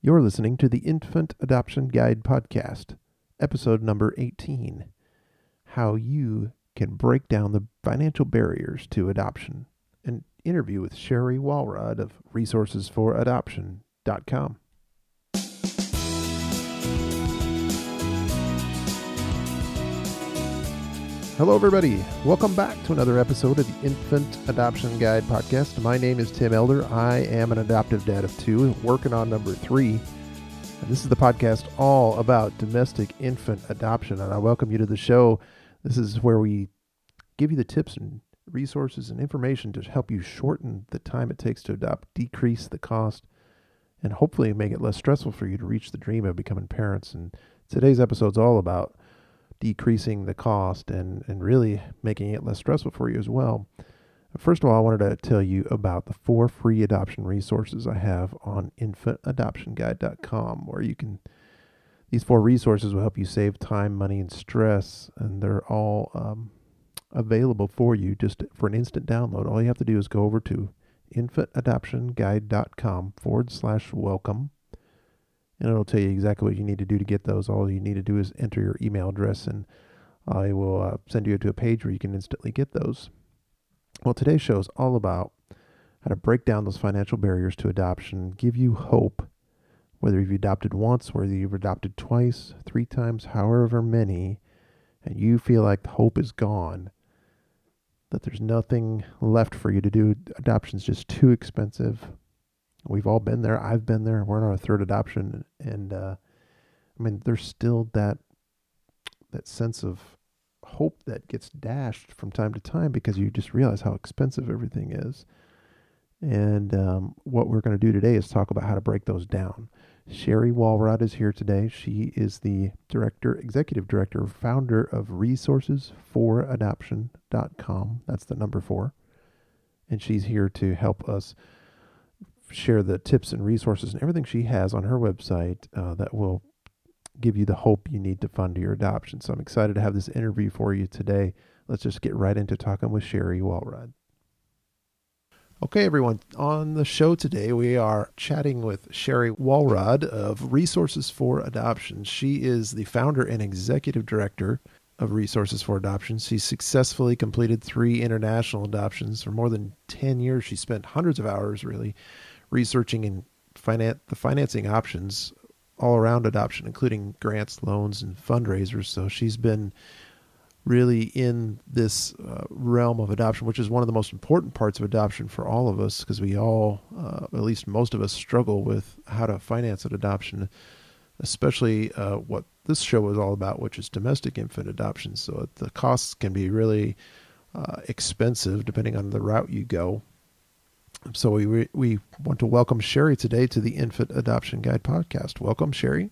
You're listening to the Infant Adoption Guide Podcast, episode number 18 How You Can Break Down the Financial Barriers to Adoption. An interview with Cherri Walrod of Resources4Adoption.com. Hello, everybody. Welcome back to another episode of the Infant Adoption Guide podcast. My name is Tim Elder. I am an adoptive dad of two, working on number three. And this is the podcast all about domestic infant adoption. And I welcome you to the show. This is where we give you the tips and resources and information to help you shorten the time it takes to adopt, decrease the cost, and hopefully make it less stressful for you to reach the dream of becoming parents. And today's episode is all about decreasing the cost and, and really making it less stressful for you as well. First of all, I wanted to tell you about the four free adoption resources I have on infantadoptionguide.com, where you can, these four resources will help you save time, money, and stress, and they're all um, available for you just for an instant download. All you have to do is go over to infantadoptionguide.com forward slash welcome and it'll tell you exactly what you need to do to get those. All you need to do is enter your email address, and I will uh, send you to a page where you can instantly get those. Well, today's show is all about how to break down those financial barriers to adoption, give you hope, whether you've adopted once, whether you've adopted twice, three times, however many, and you feel like hope is gone, that there's nothing left for you to do. Adoption's just too expensive We've all been there. I've been there. We're in our third adoption, and uh, I mean, there's still that that sense of hope that gets dashed from time to time because you just realize how expensive everything is. And um, what we're going to do today is talk about how to break those down. Cherri Walrod is here today. She is the director, executive director, founder of resources4adoption.com. That's the number four. And she's here to help us share the tips and resources and everything she has on her website uh, that will give you the hope you need to fund your adoption. So I'm excited to have this interview for you today. Let's just get right into talking with Cherri Walrod. Okay, everyone. On the show today, we are chatting with Cherri Walrod of Resources for Adoption. She is the founder and executive director of Resources for Adoption. She successfully completed three international adoptions. For more than 10 years, she spent hundreds of hours really researching and finan- the financing options all around adoption, including grants, loans, and fundraisers. So she's been really in this uh, realm of adoption, which is one of the most important parts of adoption for all of us, because we all, uh, at least most of us, struggle with how to finance an adoption, especially uh, what this show is all about, which is domestic infant adoption. So the costs can be really uh, expensive depending on the route you go. So we we want to welcome Cherri today to the Infant Adoption Guide podcast. Welcome, Cherri.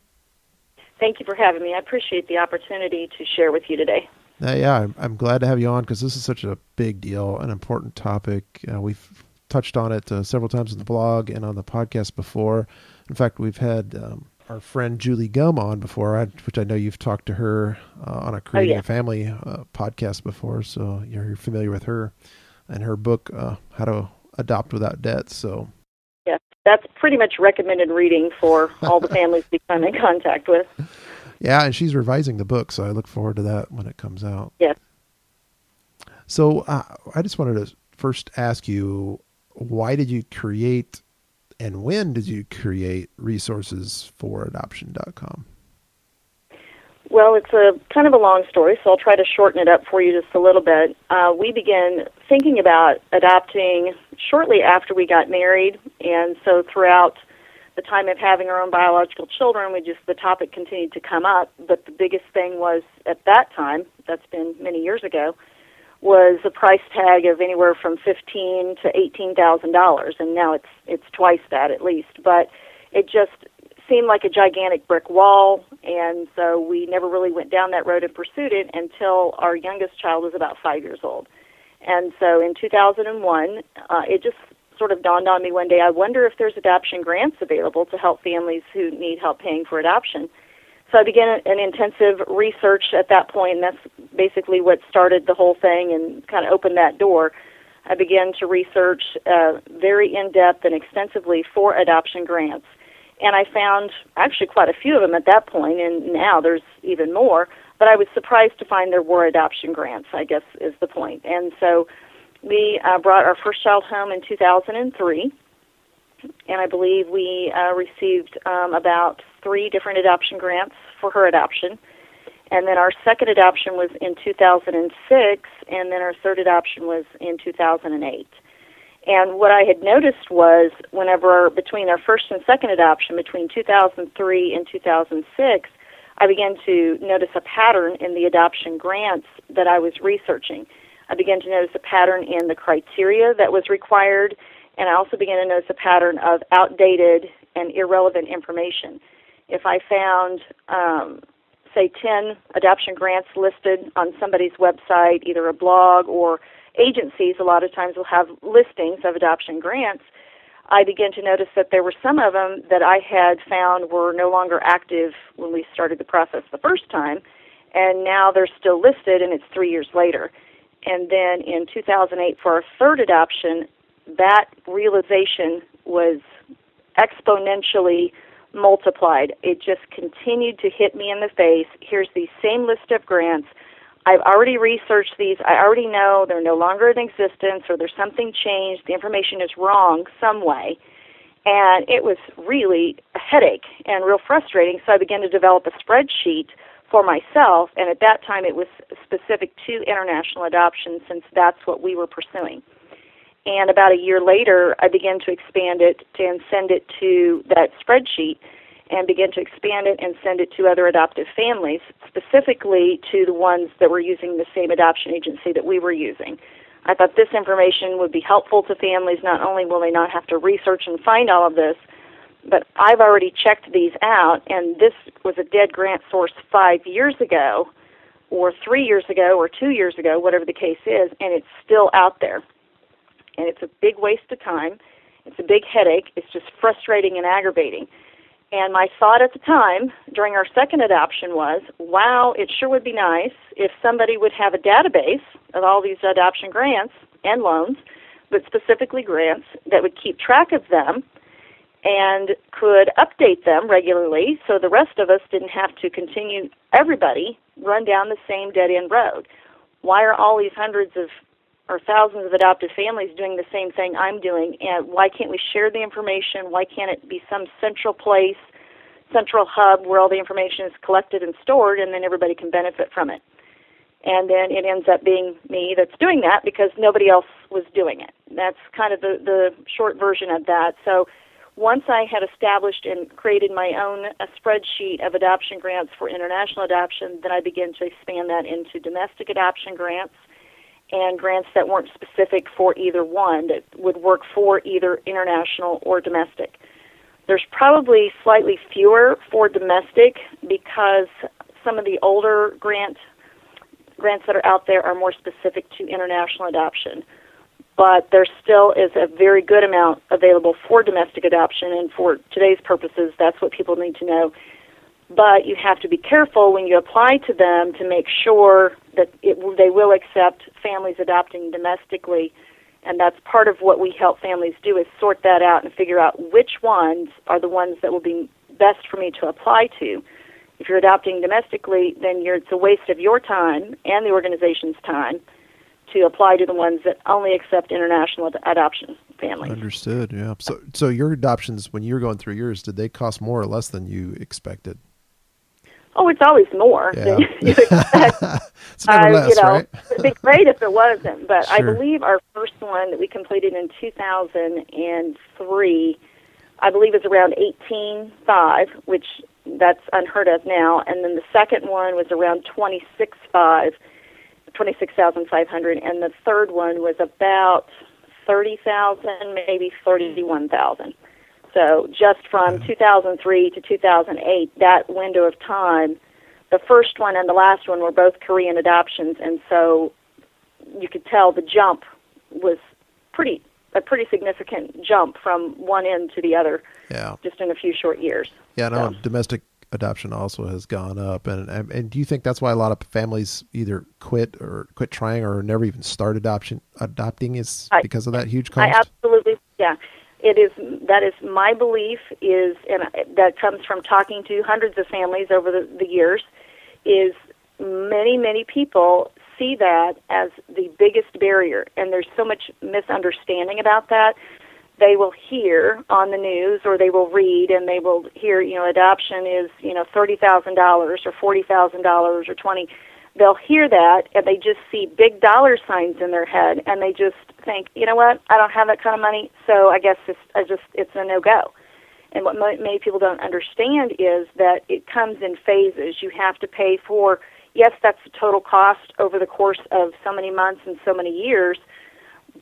Thank you for having me. I appreciate the opportunity to share with you today. Uh, yeah, I'm, I'm, glad to have you on because this is such a big deal, an important topic. Uh, we've touched on it uh, several times in the blog and on the podcast before. In fact, we've had um, our friend Julie Gumm on before, which I know you've talked to her uh, on a Creating oh, yeah. a Family uh, podcast before, so you're familiar with her and her book, uh, How to adopt without debt. So, yeah, that's pretty much recommended reading for all the families we come in contact with. Yeah, and she's revising the book, so I look forward to that when it comes out. Yes. So uh, I just wanted to first ask you, why did you create, and when did you create resources4adoption.com? Well, it's a kind of a long story, so I'll try to shorten it up for you just a little bit. Uh, we began thinking about adopting shortly after we got married, and so throughout the time of having our own biological children, we just the topic continued to come up. But the biggest thing was at that time, that's been many years ago, was a price tag of anywhere from fifteen to eighteen thousand dollars, and now it's it's twice that at least. But it just seemed like a gigantic brick wall, and so we never really went down that road and pursued it until our youngest child was about five years old. And so in 2001, uh, it just sort of dawned on me one day I wonder if there's adoption grants available to help families who need help paying for adoption. So I began an intensive research at that point, and that's basically what started the whole thing and kind of opened that door. I began to research uh, very in depth and extensively for adoption grants and I found actually quite a few of them at that point, and now there's even more. But I was surprised to find there were adoption grants. I guess is the point. And so we uh, brought our first child home in 2003, and I believe we uh, received um, about three different adoption grants for her adoption. And then our second adoption was in 2006, and then our third adoption was in 2008. And what I had noticed was whenever between our first and second adoption, between 2003 and 2006, I began to notice a pattern in the adoption grants that I was researching. I began to notice a pattern in the criteria that was required, and I also began to notice a pattern of outdated and irrelevant information. If I found, um, say, 10 adoption grants listed on somebody's website, either a blog or agencies a lot of times will have listings of adoption grants, I began to notice that there were some of them that I had found were no longer active when we started the process the first time, and now they're still listed, and it's three years later. And then in 2008, for our third adoption, that realization was exponentially multiplied. It just continued to hit me in the face. Here's the same list of grants I've already researched these. I already know they're no longer in existence or there's something changed. The information is wrong some way. And it was really a headache and real frustrating. So I began to develop a spreadsheet for myself. And at that time, it was specific to international adoption since that's what we were pursuing. And about a year later, I began to expand it and send it to that spreadsheet and begin to expand it and send it to other adoptive families, specifically to the ones that were using the same adoption agency that we were using. I thought this information would be helpful to families. Not only will they not have to research and find all of this, but I've already checked these out, and this was a dead grant source five years ago, or three years ago, or two years ago, whatever the case is, and it's still out there. And it's a big waste of time. It's a big headache. It's just frustrating and aggravating. And my thought at the time during our second adoption was, wow, it sure would be nice if somebody would have a database of all these adoption grants and loans, but specifically grants that would keep track of them and could update them regularly so the rest of us didn't have to continue, everybody, run down the same dead end road. Why are all these hundreds of or thousands of adoptive families doing the same thing I'm doing, and why can't we share the information? Why can't it be some central place, central hub where all the information is collected and stored, and then everybody can benefit from it? And then it ends up being me that's doing that because nobody else was doing it. That's kind of the, the short version of that. So once I had established and created my own a spreadsheet of adoption grants for international adoption, then I began to expand that into domestic adoption grants and grants that weren't specific for either one that would work for either international or domestic. There's probably slightly fewer for domestic because some of the older grant grants that are out there are more specific to international adoption. But there still is a very good amount available for domestic adoption, and for today's purposes, that's what people need to know but you have to be careful when you apply to them to make sure that it, they will accept families adopting domestically and that's part of what we help families do is sort that out and figure out which ones are the ones that will be best for me to apply to if you're adopting domestically then it's a waste of your time and the organization's time to apply to the ones that only accept international ad- adoption families. Understood. Yeah. So, so your adoptions, when you were going through yours, did they cost more or less than you expected? Oh, it's always more yeah. than you expect. it's never uh, less, you know, right? it'd be great if it wasn't, but sure. I believe our first one that we completed in 2003, I believe is around 18.5, which that's unheard of now, and then the second one was around 26.5, 26,500, and the third one was about 30,000, maybe 31,000. So just from 2003 to 2008, that window of time, the first one and the last one were both Korean adoptions, and so you could tell the jump was pretty a pretty significant jump from one end to the other. Yeah. Just in a few short years. Yeah, no, so. domestic adoption also has gone up, and, and and do you think that's why a lot of families either quit or quit trying or never even start adoption adopting is because of that huge cost? I absolutely, yeah it is that is my belief is, and that comes from talking to hundreds of families over the, the years, is many many people see that as the biggest barrier, and there's so much misunderstanding about that. They will hear on the news, or they will read, and they will hear, you know, adoption is, you know, thirty thousand dollars, or forty thousand dollars, or twenty. They'll hear that, and they just see big dollar signs in their head, and they just think, you know what, I don't have that kind of money, so I guess it's I just it's a no go. And what many people don't understand is that it comes in phases. You have to pay for yes, that's the total cost over the course of so many months and so many years,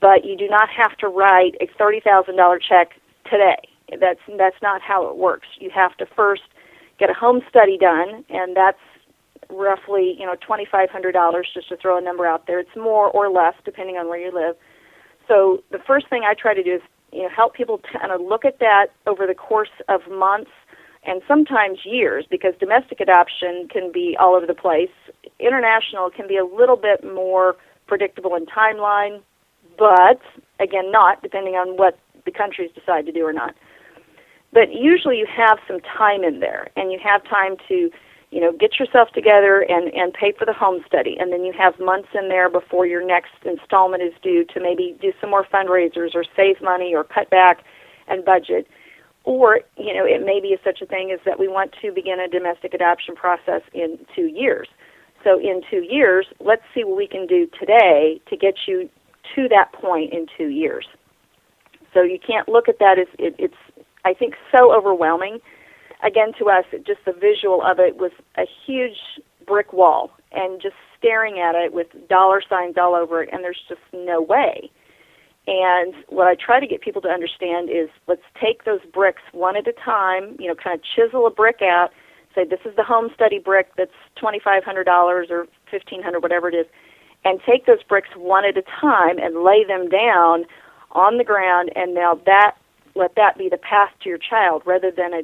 but you do not have to write a thirty thousand dollar check today. That's that's not how it works. You have to first get a home study done, and that's roughly you know twenty five hundred dollars just to throw a number out there. It's more or less depending on where you live. So the first thing I try to do is you know help people kind of look at that over the course of months and sometimes years because domestic adoption can be all over the place. International can be a little bit more predictable in timeline, but again, not depending on what the countries decide to do or not. But usually you have some time in there, and you have time to, you know, get yourself together and, and pay for the home study. And then you have months in there before your next installment is due to maybe do some more fundraisers or save money or cut back and budget or, you know, it may be such a thing as that we want to begin a domestic adoption process in two years. So in two years, let's see what we can do today to get you to that point in two years. So you can't look at that as it, it's, I think, so overwhelming. Again, to us, just the visual of it was a huge brick wall and just staring at it with dollar signs all over it, and there's just no way. And what I try to get people to understand is let's take those bricks one at a time, you know, kind of chisel a brick out, say this is the home study brick that's $2500 or 1500 whatever it is, and take those bricks one at a time and lay them down on the ground and now that let that be the path to your child rather than a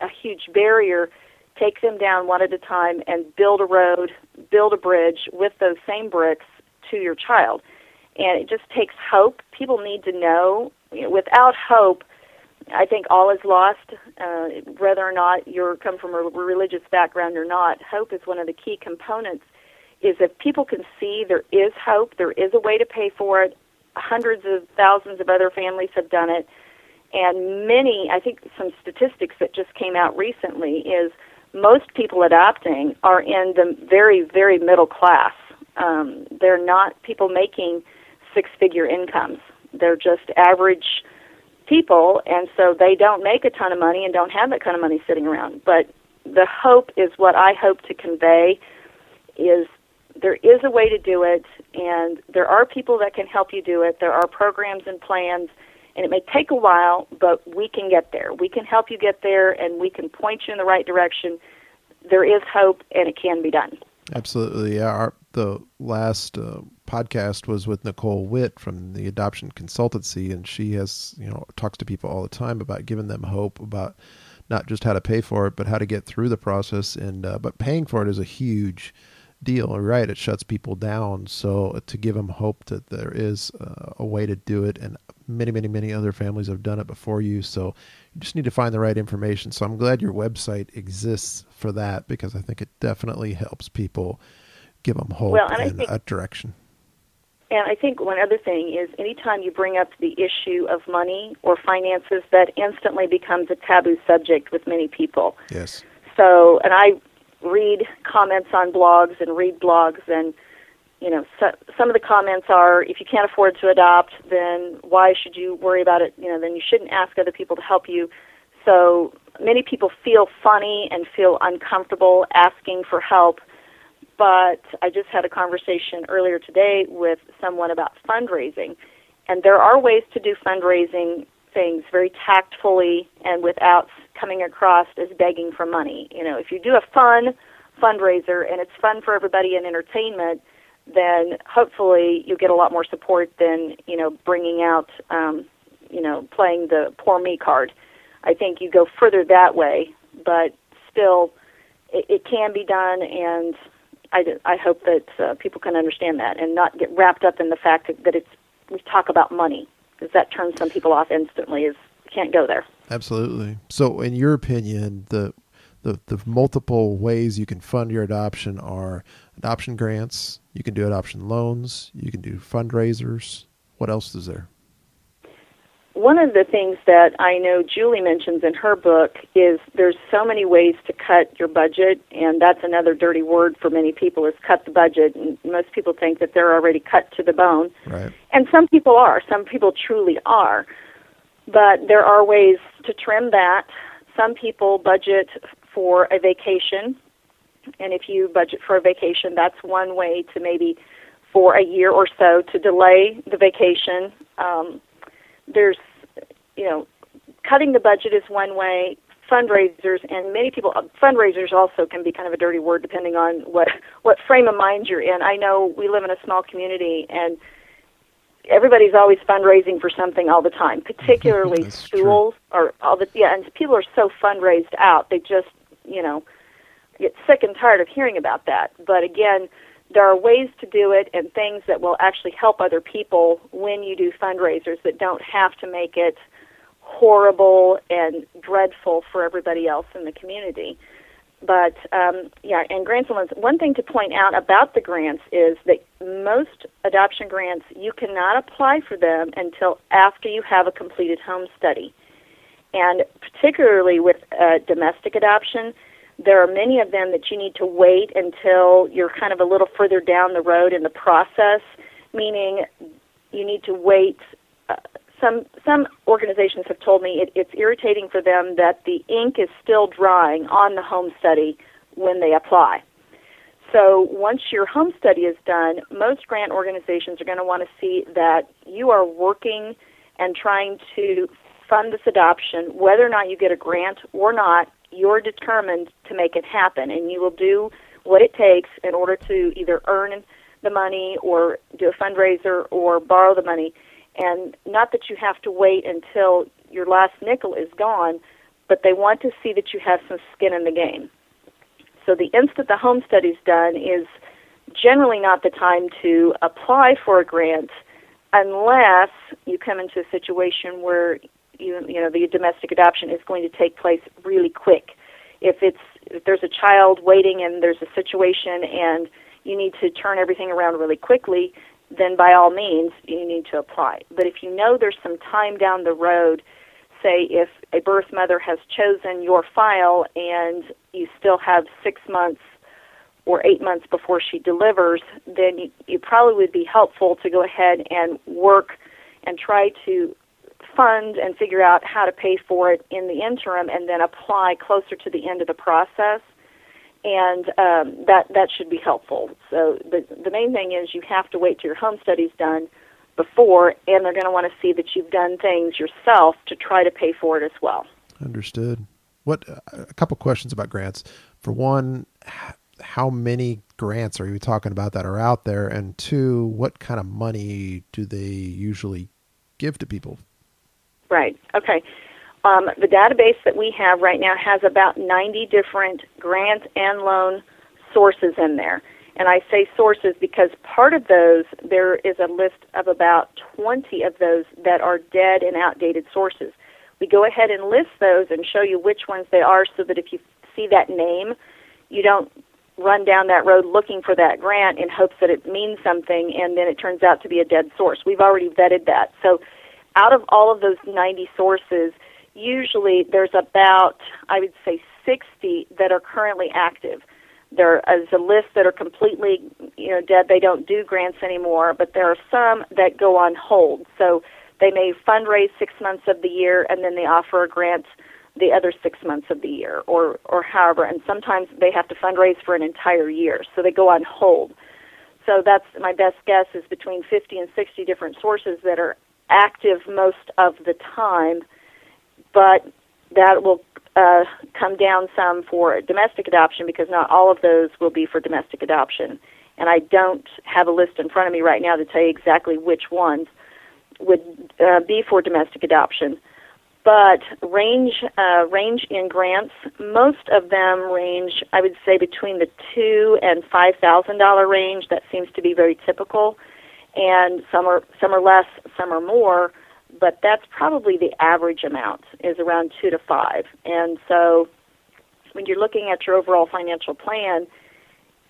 a huge barrier take them down one at a time and build a road, build a bridge with those same bricks to your child and it just takes hope. People need to know. You know without hope, I think all is lost. Uh, whether or not you come from a religious background or not, hope is one of the key components. Is if people can see there is hope, there is a way to pay for it. Hundreds of thousands of other families have done it, and many. I think some statistics that just came out recently is most people adopting are in the very, very middle class. Um, they're not people making six figure incomes. They're just average people, and so they don't make a ton of money and don't have that kind of money sitting around. But the hope is what I hope to convey is there is a way to do it, and there are people that can help you do it. There are programs and plans, and it may take a while, but we can get there. We can help you get there, and we can point you in the right direction. There is hope, and it can be done. Absolutely. Yeah. Our, the last uh, podcast was with Nicole Witt from the Adoption Consultancy, and she has, you know, talks to people all the time about giving them hope about not just how to pay for it, but how to get through the process. And uh, but paying for it is a huge deal, right? It shuts people down. So to give them hope that there is uh, a way to do it, and many, many, many other families have done it before you. So you just need to find the right information. So I'm glad your website exists for that because I think it definitely helps people give them hope well, and, and think, a direction. And I think one other thing is anytime you bring up the issue of money or finances, that instantly becomes a taboo subject with many people. Yes. So, and I read comments on blogs and read blogs and you know so, some of the comments are if you can't afford to adopt then why should you worry about it you know then you shouldn't ask other people to help you so many people feel funny and feel uncomfortable asking for help but I just had a conversation earlier today with someone about fundraising. And there are ways to do fundraising things very tactfully and without coming across as begging for money. You know, if you do a fun fundraiser and it's fun for everybody in entertainment, then hopefully you'll get a lot more support than, you know, bringing out, um, you know, playing the poor me card. I think you go further that way, but still, it, it can be done, and I, I hope that uh, people can understand that and not get wrapped up in the fact that, it's we talk about money because that turns some people off instantly. Is can't go there. Absolutely. So, in your opinion, the the, the multiple ways you can fund your adoption are adoption grants, you can do adoption loans, you can do fundraisers. What else is there? One of the things that I know Julie mentions in her book is there's so many ways to cut your budget, and that's another dirty word for many people is cut the budget. And most people think that they're already cut to the bone. Right. And some people are. Some people truly are. But there are ways to trim that. Some people budget for a vacation, and if you budget for a vacation, that's one way to maybe for a year or so to delay the vacation. Um, there's, you know, cutting the budget is one way. Fundraisers and many people fundraisers also can be kind of a dirty word depending on what what frame of mind you're in. I know we live in a small community and everybody's always fundraising for something all the time, particularly schools or all the yeah, and people are so fundraised out. They just, you know, get sick and tired of hearing about that. But again, there are ways to do it and things that will actually help other people when you do fundraisers that don't have to make it horrible and dreadful for everybody else in the community. But um, yeah, and grants loans. One thing to point out about the grants is that most adoption grants you cannot apply for them until after you have a completed home study, and particularly with uh, domestic adoption, there are many of them that you need to wait until you're kind of a little further down the road in the process, meaning you need to wait. Uh, some some organizations have told me it, it's irritating for them that the ink is still drying on the home study when they apply. So once your home study is done, most grant organizations are going to want to see that you are working and trying to fund this adoption, whether or not you get a grant or not, you're determined to make it happen, and you will do what it takes in order to either earn the money or do a fundraiser or borrow the money. And not that you have to wait until your last nickel is gone, but they want to see that you have some skin in the game. So the instant the home study's done is generally not the time to apply for a grant unless you come into a situation where you, you know the domestic adoption is going to take place really quick. If it's if there's a child waiting and there's a situation and you need to turn everything around really quickly, then by all means you need to apply. But if you know there's some time down the road, say if a birth mother has chosen your file and you still have six months or eight months before she delivers, then you, it probably would be helpful to go ahead and work and try to fund and figure out how to pay for it in the interim and then apply closer to the end of the process. And um, that that should be helpful. So the the main thing is you have to wait till your home study's done before and they're going to want to see that you've done things yourself to try to pay for it as well. Understood. What a couple questions about grants. For one how many grants are you talking about that are out there? And two what kind of money do they usually give to people Right. Okay. Um, the database that we have right now has about 90 different grant and loan sources in there. And I say sources because part of those, there is a list of about 20 of those that are dead and outdated sources. We go ahead and list those and show you which ones they are so that if you see that name, you don't run down that road looking for that grant in hopes that it means something and then it turns out to be a dead source. We've already vetted that. So out of all of those 90 sources, usually there's about, I would say, 60 that are currently active. There is a list that are completely, you know, dead. They don't do grants anymore, but there are some that go on hold. So they may fundraise six months of the year and then they offer a grant the other six months of the year, or or however. And sometimes they have to fundraise for an entire year, so they go on hold. So that's my best guess is between 50 and 60 different sources that are active most of the time, but that will uh, come down some for domestic adoption because not all of those will be for domestic adoption. And I don't have a list in front of me right now to tell you exactly which ones would uh, be for domestic adoption. But range uh, range in grants, most of them range, I would say, between the two and five thousand dollar range. That seems to be very typical and some are some are less, some are more. but that's probably the average amount is around two to five. And so when you're looking at your overall financial plan,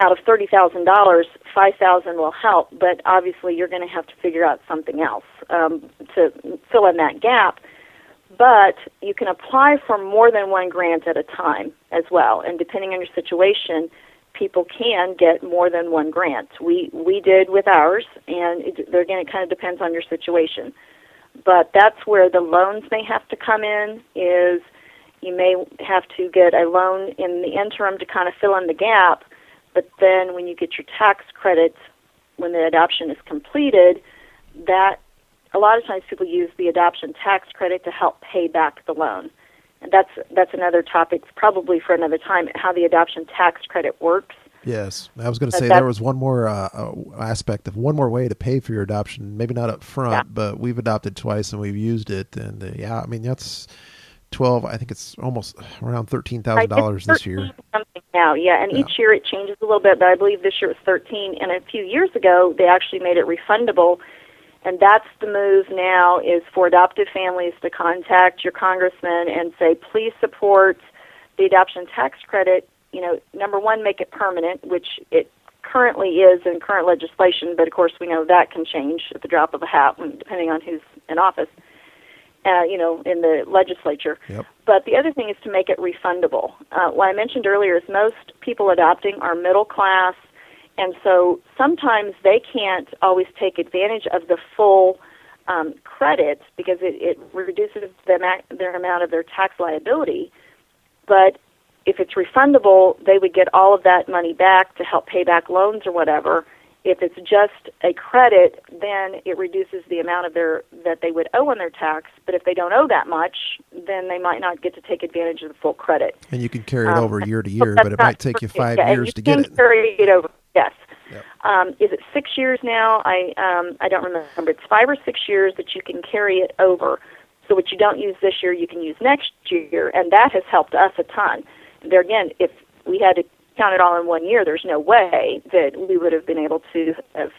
out of thirty thousand dollars, five thousand will help, but obviously you're going to have to figure out something else um, to fill in that gap. But you can apply for more than one grant at a time as well, and depending on your situation, people can get more than one grant. We we did with ours, and it, again, it kind of depends on your situation. But that's where the loans may have to come in. Is you may have to get a loan in the interim to kind of fill in the gap, but then when you get your tax credit when the adoption is completed, that a lot of times people use the adoption tax credit to help pay back the loan. And that's that's another topic probably for another time how the adoption tax credit works. Yes, I was going to say there was one more uh, uh, aspect of one more way to pay for your adoption. Maybe not up front, yeah. but we've adopted twice and we've used it. And uh, yeah, I mean that's twelve. I think it's almost around thirteen thousand dollars this year. Something now, yeah, and yeah. each year it changes a little bit. But I believe this year it was thirteen, and a few years ago they actually made it refundable and that's the move now is for adoptive families to contact your congressman and say, please support the adoption tax credit. You know, number one, make it permanent, which it currently is in current legislation, but of course we know that can change at the drop of a hat, depending on who's in office. Uh, you know, in the legislature. Yep. But the other thing is to make it refundable. Uh, what I mentioned earlier is most people adopting are middle class and so sometimes they can't always take advantage of the full um, credit because it, it reduces the, their amount of their tax liability. But if it's refundable, they would get all of that money back to help pay back loans or whatever. If it's just a credit, then it reduces the amount of their that they would owe on their tax. But if they don't owe that much, then they might not get to take advantage of the full credit. And you can carry it um, over year to year, but it might take you five yeah, years to get it. Carry it over Yes. Yep. Um, is it six years now? I um, I don't remember. It's five or six years that you can carry it over. So what you don't use this year, you can use next year, and that has helped us a ton. There again, if we had to count it all in one year, there's no way that we would have been able to have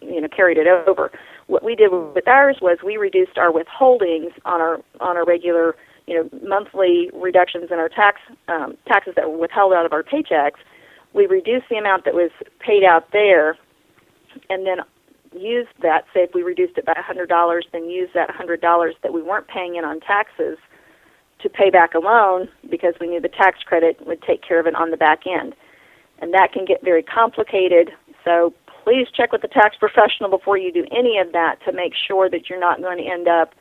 you know carried it over. What we did with ours was we reduced our withholdings on our on our regular you know monthly reductions in our tax um, taxes that were withheld out of our paychecks we reduced the amount that was paid out there and then used that, say if we reduced it by $100, then use that $100 that we weren't paying in on taxes to pay back a loan because we knew the tax credit would take care of it on the back end. And that can get very complicated, so please check with the tax professional before you do any of that to make sure that you're not going to end up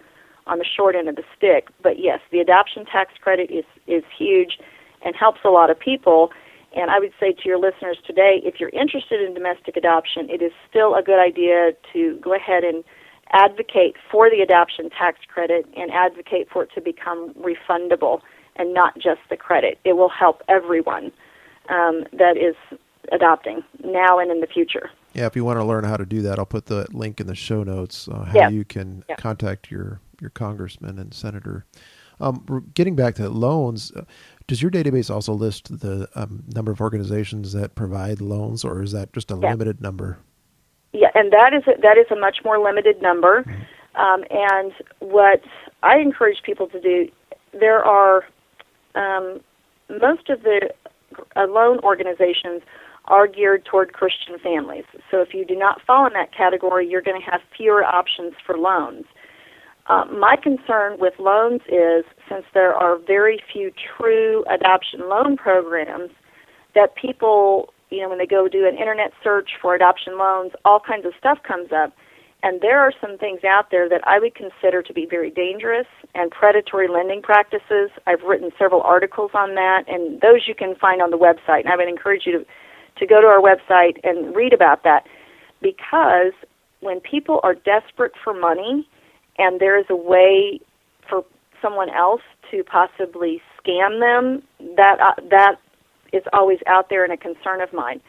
on the short end of the stick. But yes, the adoption tax credit is, is huge and helps a lot of people and I would say to your listeners today, if you're interested in domestic adoption, it is still a good idea to go ahead and advocate for the adoption tax credit and advocate for it to become refundable and not just the credit. It will help everyone um, that is adopting now and in the future. Yeah, if you want to learn how to do that, I'll put the link in the show notes uh, how yeah. you can yeah. contact your your congressman and senator. Um, getting back to loans, uh, does your database also list the um, number of organizations that provide loans, or is that just a yeah. limited number? Yeah, and that is a, that is a much more limited number. Mm-hmm. Um, and what I encourage people to do, there are um, most of the uh, loan organizations are geared toward Christian families. So if you do not fall in that category, you're going to have fewer options for loans. Uh, my concern with loans is since there are very few true adoption loan programs, that people, you know, when they go do an internet search for adoption loans, all kinds of stuff comes up. And there are some things out there that I would consider to be very dangerous and predatory lending practices. I've written several articles on that, and those you can find on the website. And I would encourage you to, to go to our website and read about that because when people are desperate for money, and there is a way for someone else to possibly scam them, that uh, that is always out there and a concern of mine.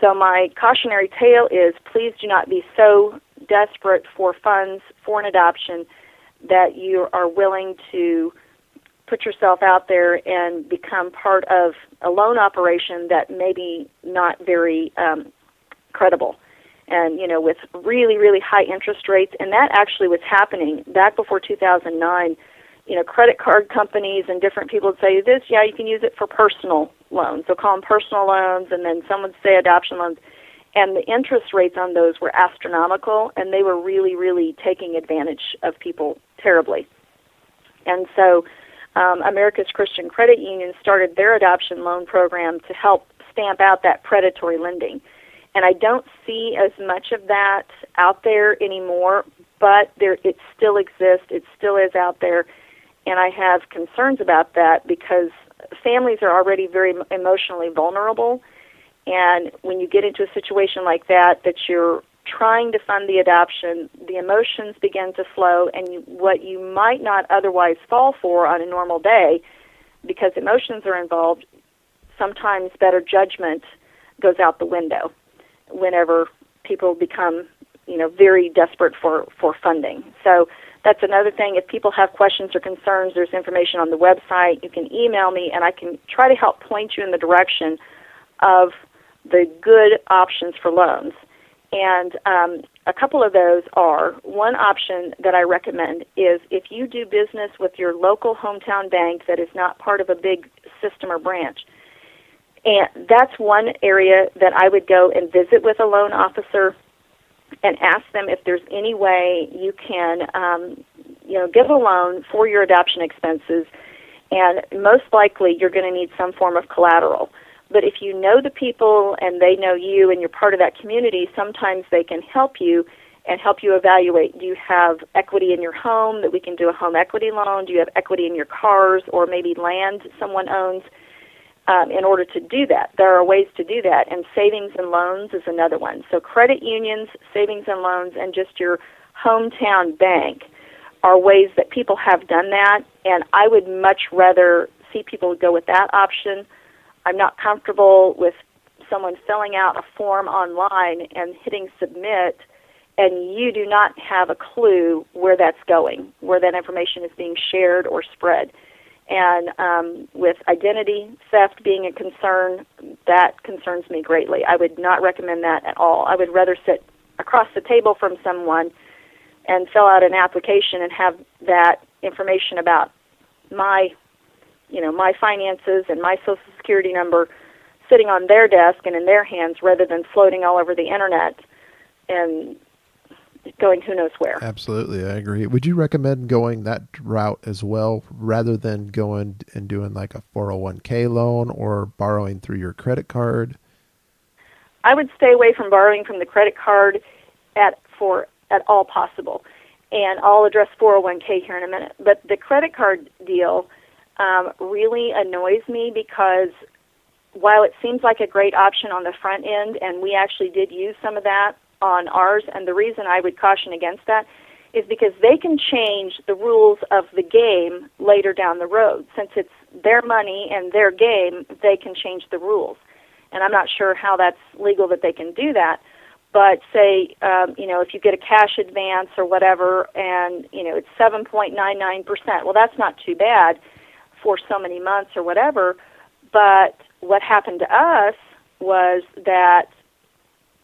So my cautionary tale is please do not be so desperate for funds for an adoption that you are willing to put yourself out there and become part of a loan operation that may be not very um, credible. And you know with really really high interest rates. And that actually was happening back before 2009 you know credit card companies and different people would say this yeah you can use it for personal loans. So call them personal loans and then some would say adoption loans. And the interest rates on those were astronomical and they were really really taking advantage of people terribly. And so um, america's christian credit union started their adoption loan program to help stamp out that predatory lending and I don't see as much of that out there anymore. But there, it still exists. It still is out there, and I have concerns about that because families are already very emotionally vulnerable, and when you get into a situation like that, that you're trying to fund the adoption, the emotions begin to flow, and you, what you might not otherwise fall for on a normal day, because emotions are involved, sometimes better judgment goes out the window whenever people become, you know, very desperate for, for funding. So that's another thing. If people have questions or concerns, there's information on the website. You can email me, and I can try to help point you in the direction of the good options for loans. And um, a couple of those are one option that I recommend is if you do business with your local hometown bank that is not part of a big system or branch, and that's one area that I would go and visit with a loan officer and ask them if there's any way you can, um, you know, give a loan for your adoption expenses. And most likely, you're going to need some form of collateral. But if you know the people and they know you and you're part of that community, sometimes they can help you and help you evaluate do you have equity in your home that we can do a home equity loan? Do you have equity in your cars or maybe land someone owns? Um, in order to do that. There are ways to do that, and savings and loans is another one. So, credit unions, savings and loans, and just your hometown bank are ways that people have done that, and I would much rather see people go with that option. I'm not comfortable with someone filling out a form online and hitting submit and you do not have a clue where that's going, where that information is being shared or spread. And um, with identity theft being a concern, that concerns me greatly. I would not recommend that at all. I would rather sit across the table from someone and fill out an application and have that information about my, you know, my finances and my social security number sitting on their desk and in their hands rather than floating all over the internet and going who knows where. Absolutely, I agree. Would you recommend going that route as well rather than going and doing like a 401k loan or borrowing through your credit card? I would stay away from borrowing from the credit card at for at all possible. And I'll address 401k here in a minute. But the credit card deal um, really annoys me because while it seems like a great option on the front end, and we actually did use some of that on ours, and the reason I would caution against that is because they can change the rules of the game later down the road. Since it's their money and their game, they can change the rules. And I'm not sure how that's legal that they can do that. But say, um, you know, if you get a cash advance or whatever, and you know it's 7.99 percent, well, that's not too bad for so many months or whatever. But what happened to us was that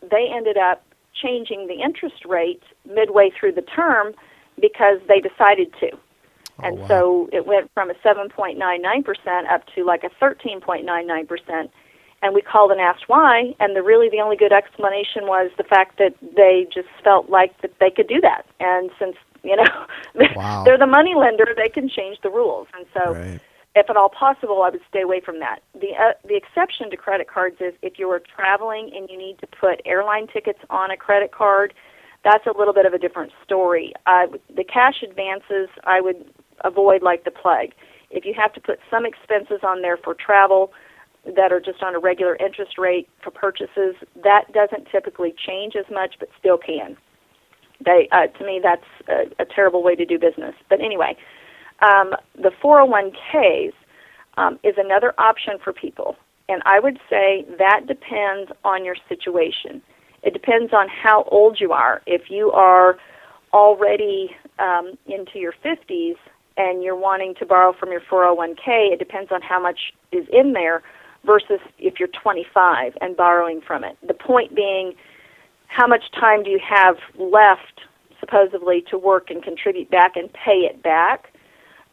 they ended up changing the interest rate midway through the term because they decided to. Oh, and wow. so it went from a 7.99% up to like a 13.99%. And we called and asked why, and the really the only good explanation was the fact that they just felt like that they could do that. And since you know wow. they're the money lender, they can change the rules. And so right if at all possible, I would stay away from that. The uh, the exception to credit cards is if you are traveling and you need to put airline tickets on a credit card. That's a little bit of a different story. Uh, the cash advances I would avoid like the plague. If you have to put some expenses on there for travel that are just on a regular interest rate for purchases, that doesn't typically change as much, but still can. They, uh, to me, that's a, a terrible way to do business. But anyway, um, the 401ks um, is another option for people, and I would say that depends on your situation. It depends on how old you are. If you are already um, into your 50s and you're wanting to borrow from your 401k, it depends on how much is in there versus if you're 25 and borrowing from it. The point being, how much time do you have left, supposedly, to work and contribute back and pay it back?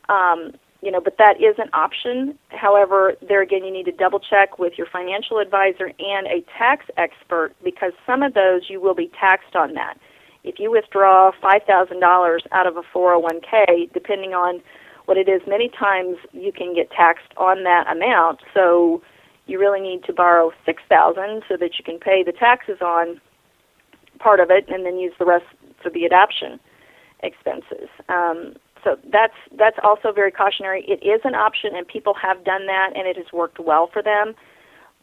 Um, you know, but that is an option. However, there again, you need to double check with your financial advisor and a tax expert because some of those you will be taxed on that. If you withdraw $5,000 out of a 401k, depending on what it is, many times you can get taxed on that amount. So you really need to borrow 6000 so that you can pay the taxes on part of it and then use the rest for the adoption expenses. Um, so that's that's also very cautionary. It is an option, and people have done that, and it has worked well for them.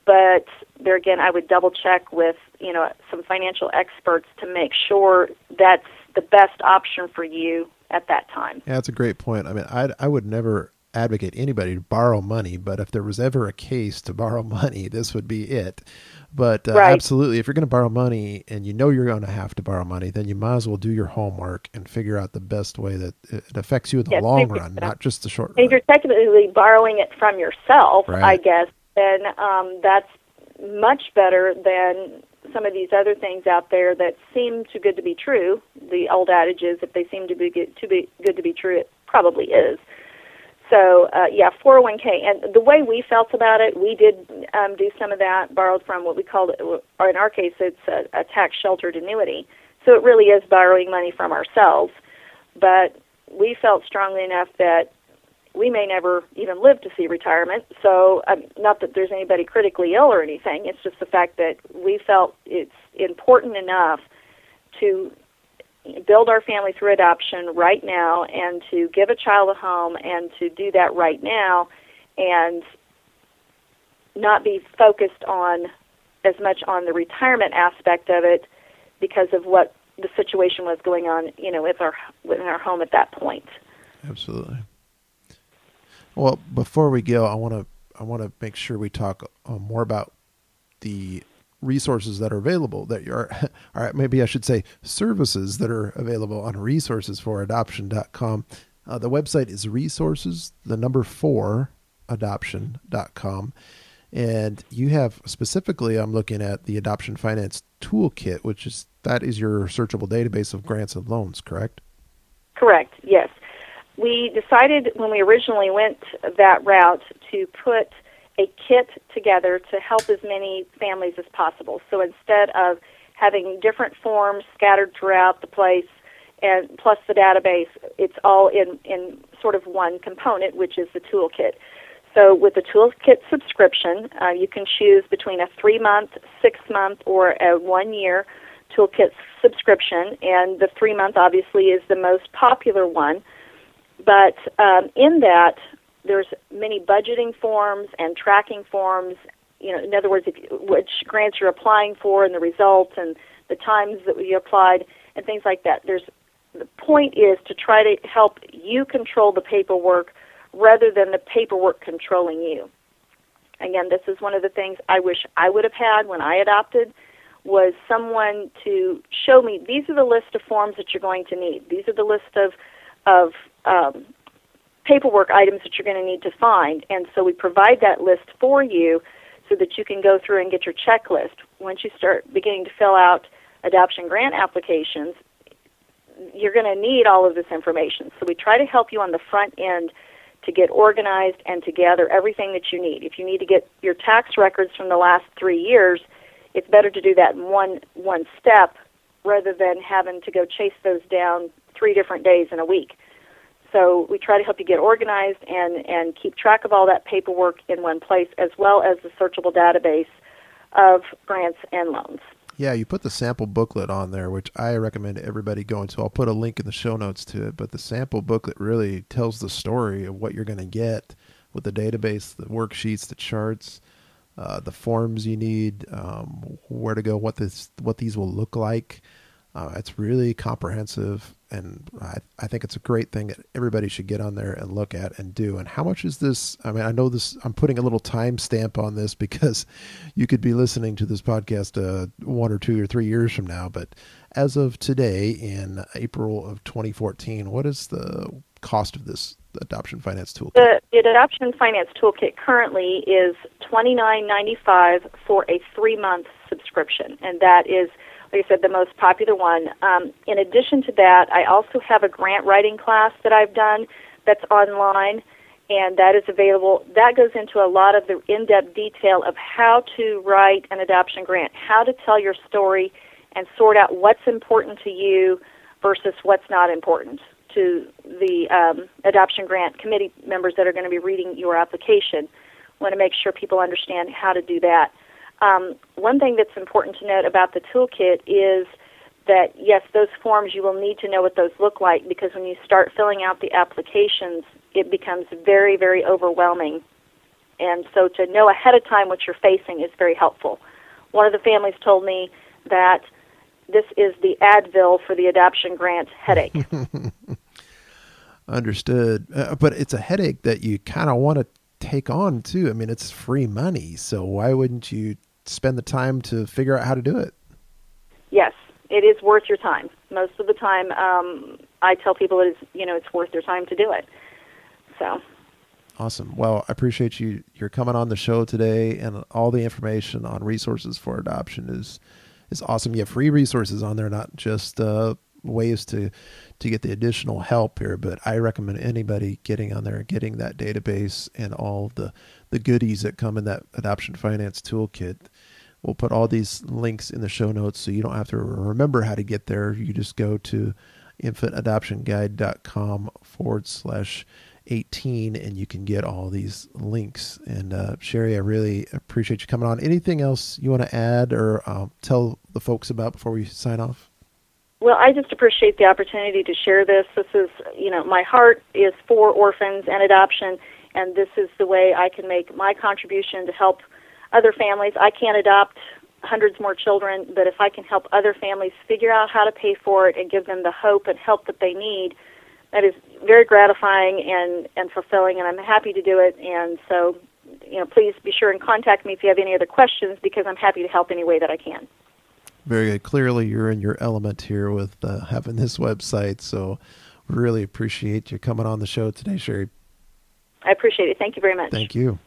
But there again, I would double check with you know some financial experts to make sure that's the best option for you at that time. Yeah, that's a great point. I mean, I I would never advocate anybody to borrow money, but if there was ever a case to borrow money, this would be it. But uh, right. absolutely, if you're going to borrow money and you know you're going to have to borrow money, then you might as well do your homework and figure out the best way that it affects you in the yes, long run, not just the short if run. If you're technically borrowing it from yourself, right. I guess, then um, that's much better than some of these other things out there that seem too good to be true. The old adage is, if they seem to be good, too be good to be true, it probably is. So uh, yeah, 401k. And the way we felt about it, we did um, do some of that, borrowed from what we called, or in our case, it's a, a tax sheltered annuity. So it really is borrowing money from ourselves. But we felt strongly enough that we may never even live to see retirement. So, um, not that there's anybody critically ill or anything. It's just the fact that we felt it's important enough to build our family through adoption right now and to give a child a home and to do that right now and not be focused on as much on the retirement aspect of it because of what the situation was going on, you know, with our within our home at that point. Absolutely. Well, before we go, I want to I want to make sure we talk uh, more about the resources that are available that you're all right maybe i should say services that are available on resources4adoption.com uh, the website is resources the number four adoption.com and you have specifically i'm looking at the adoption finance toolkit which is that is your searchable database of grants and loans correct? Correct yes. We decided when we originally went that route to put a kit together to help as many families as possible. So instead of having different forms scattered throughout the place and plus the database, it's all in, in sort of one component, which is the toolkit. So with the toolkit subscription, uh, you can choose between a three month, six month, or a one year toolkit subscription, and the three month obviously is the most popular one. But um, in that, there's many budgeting forms and tracking forms. You know, in other words, if, which grants you're applying for and the results and the times that you applied and things like that. There's the point is to try to help you control the paperwork rather than the paperwork controlling you. Again, this is one of the things I wish I would have had when I adopted was someone to show me these are the list of forms that you're going to need. These are the list of of um, paperwork items that you're going to need to find. And so we provide that list for you so that you can go through and get your checklist. Once you start beginning to fill out adoption grant applications, you're going to need all of this information. So we try to help you on the front end to get organized and to gather everything that you need. If you need to get your tax records from the last three years, it's better to do that in one one step rather than having to go chase those down three different days in a week. So we try to help you get organized and, and keep track of all that paperwork in one place, as well as the searchable database of grants and loans. Yeah, you put the sample booklet on there, which I recommend everybody going to. I'll put a link in the show notes to it. But the sample booklet really tells the story of what you're going to get with the database, the worksheets, the charts, uh, the forms you need, um, where to go, what this, what these will look like. Uh, it's really comprehensive, and I, I think it's a great thing that everybody should get on there and look at and do. And how much is this? I mean, I know this. I'm putting a little time stamp on this because you could be listening to this podcast uh, one or two or three years from now. But as of today, in April of 2014, what is the cost of this adoption finance toolkit? The, the adoption finance toolkit currently is $29.95 for a three month subscription, and that is like I said, the most popular one. Um, in addition to that, I also have a grant writing class that I've done that's online, and that is available. That goes into a lot of the in depth detail of how to write an adoption grant, how to tell your story, and sort out what's important to you versus what's not important to the um, adoption grant committee members that are going to be reading your application. Want to make sure people understand how to do that. Um, one thing that's important to note about the toolkit is that yes, those forms you will need to know what those look like because when you start filling out the applications, it becomes very, very overwhelming. And so to know ahead of time what you're facing is very helpful. One of the families told me that this is the Advil for the adoption grant headache. Understood. Uh, but it's a headache that you kind of want to take on too. I mean, it's free money. So why wouldn't you spend the time to figure out how to do it? Yes, it is worth your time. Most of the time, um, I tell people it is, you know, it's worth their time to do it. So. Awesome. Well, I appreciate you. You're coming on the show today, and all the information on resources for adoption is is awesome. You have free resources on there, not just uh, ways to to get the additional help here. But I recommend anybody getting on there and getting that database and all the the goodies that come in that adoption finance toolkit. We'll put all these links in the show notes so you don't have to remember how to get there. You just go to infantadoptionguide.com forward slash 18 and you can get all these links. And uh, Cherri, I really appreciate you coming on. Anything else you want to add or uh, tell the folks about before we sign off? Well, I just appreciate the opportunity to share this. This is, you know, my heart is for orphans and adoption, and this is the way I can make my contribution to help other families. I can't adopt hundreds more children, but if I can help other families figure out how to pay for it and give them the hope and help that they need, that is very gratifying and, and fulfilling, and I'm happy to do it. And so, you know, please be sure and contact me if you have any other questions because I'm happy to help any way that I can. Very good. Clearly, you're in your element here with uh, having this website. So, really appreciate you coming on the show today, Cherri. I appreciate it. Thank you very much. Thank you.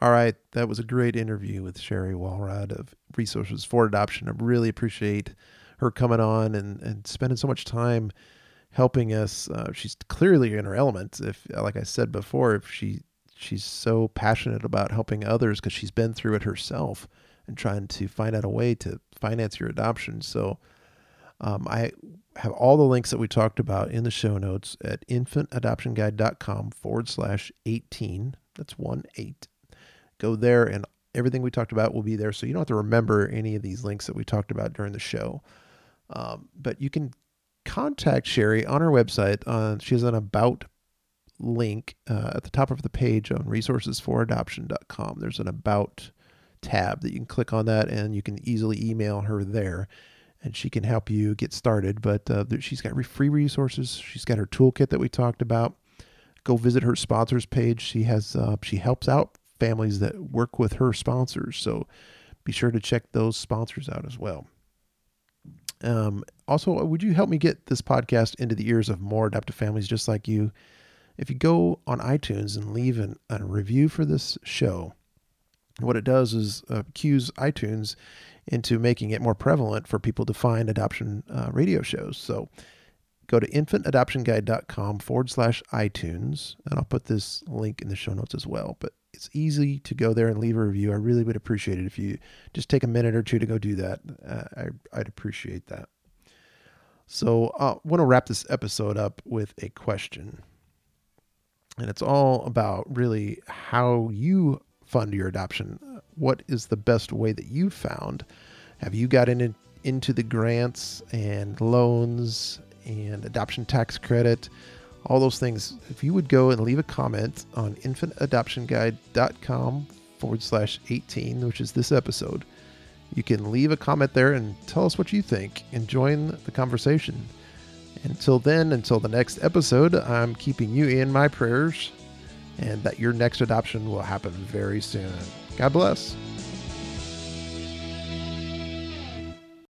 All right, that was a great interview with Cherri Walrod of Resources for Adoption. I really appreciate her coming on and, and spending so much time helping us. Uh, she's clearly in her element. If, like I said before, if she she's so passionate about helping others because she's been through it herself and trying to find out a way to finance your adoption. So um, I have all the links that we talked about in the show notes at infantadoptionguide.com forward slash 18. That's one eight. Go there and everything we talked about will be there. So you don't have to remember any of these links that we talked about during the show. Um, but you can contact Cherri on her website. Uh, she has an about link uh, at the top of the page on resources4adoption.com. There's an about tab that you can click on that and you can easily email her there and she can help you get started. But uh, she's got free resources. She's got her toolkit that we talked about. Go visit her sponsors page. She has uh, she helps out families that work with her sponsors. So be sure to check those sponsors out as well. Um, also, would you help me get this podcast into the ears of more adoptive families just like you? If you go on iTunes and leave an, a review for this show, what it does is uh, cues iTunes into making it more prevalent for people to find adoption uh, radio shows. So go to infantadoptionguide.com forward slash iTunes, and I'll put this link in the show notes as well. But it's easy to go there and leave a review. I really would appreciate it if you just take a minute or two to go do that. Uh, I, I'd appreciate that. So I want to wrap this episode up with a question. And it's all about really how you fund your adoption. What is the best way that you found? Have you gotten in, into the grants and loans and adoption tax credit? all those things. If you would go and leave a comment on infantadoptionguide.com forward slash 18, which is this episode, you can leave a comment there and tell us what you think and join the conversation. Until then, until the next episode, I'm keeping you in my prayers and that your next adoption will happen very soon. God bless.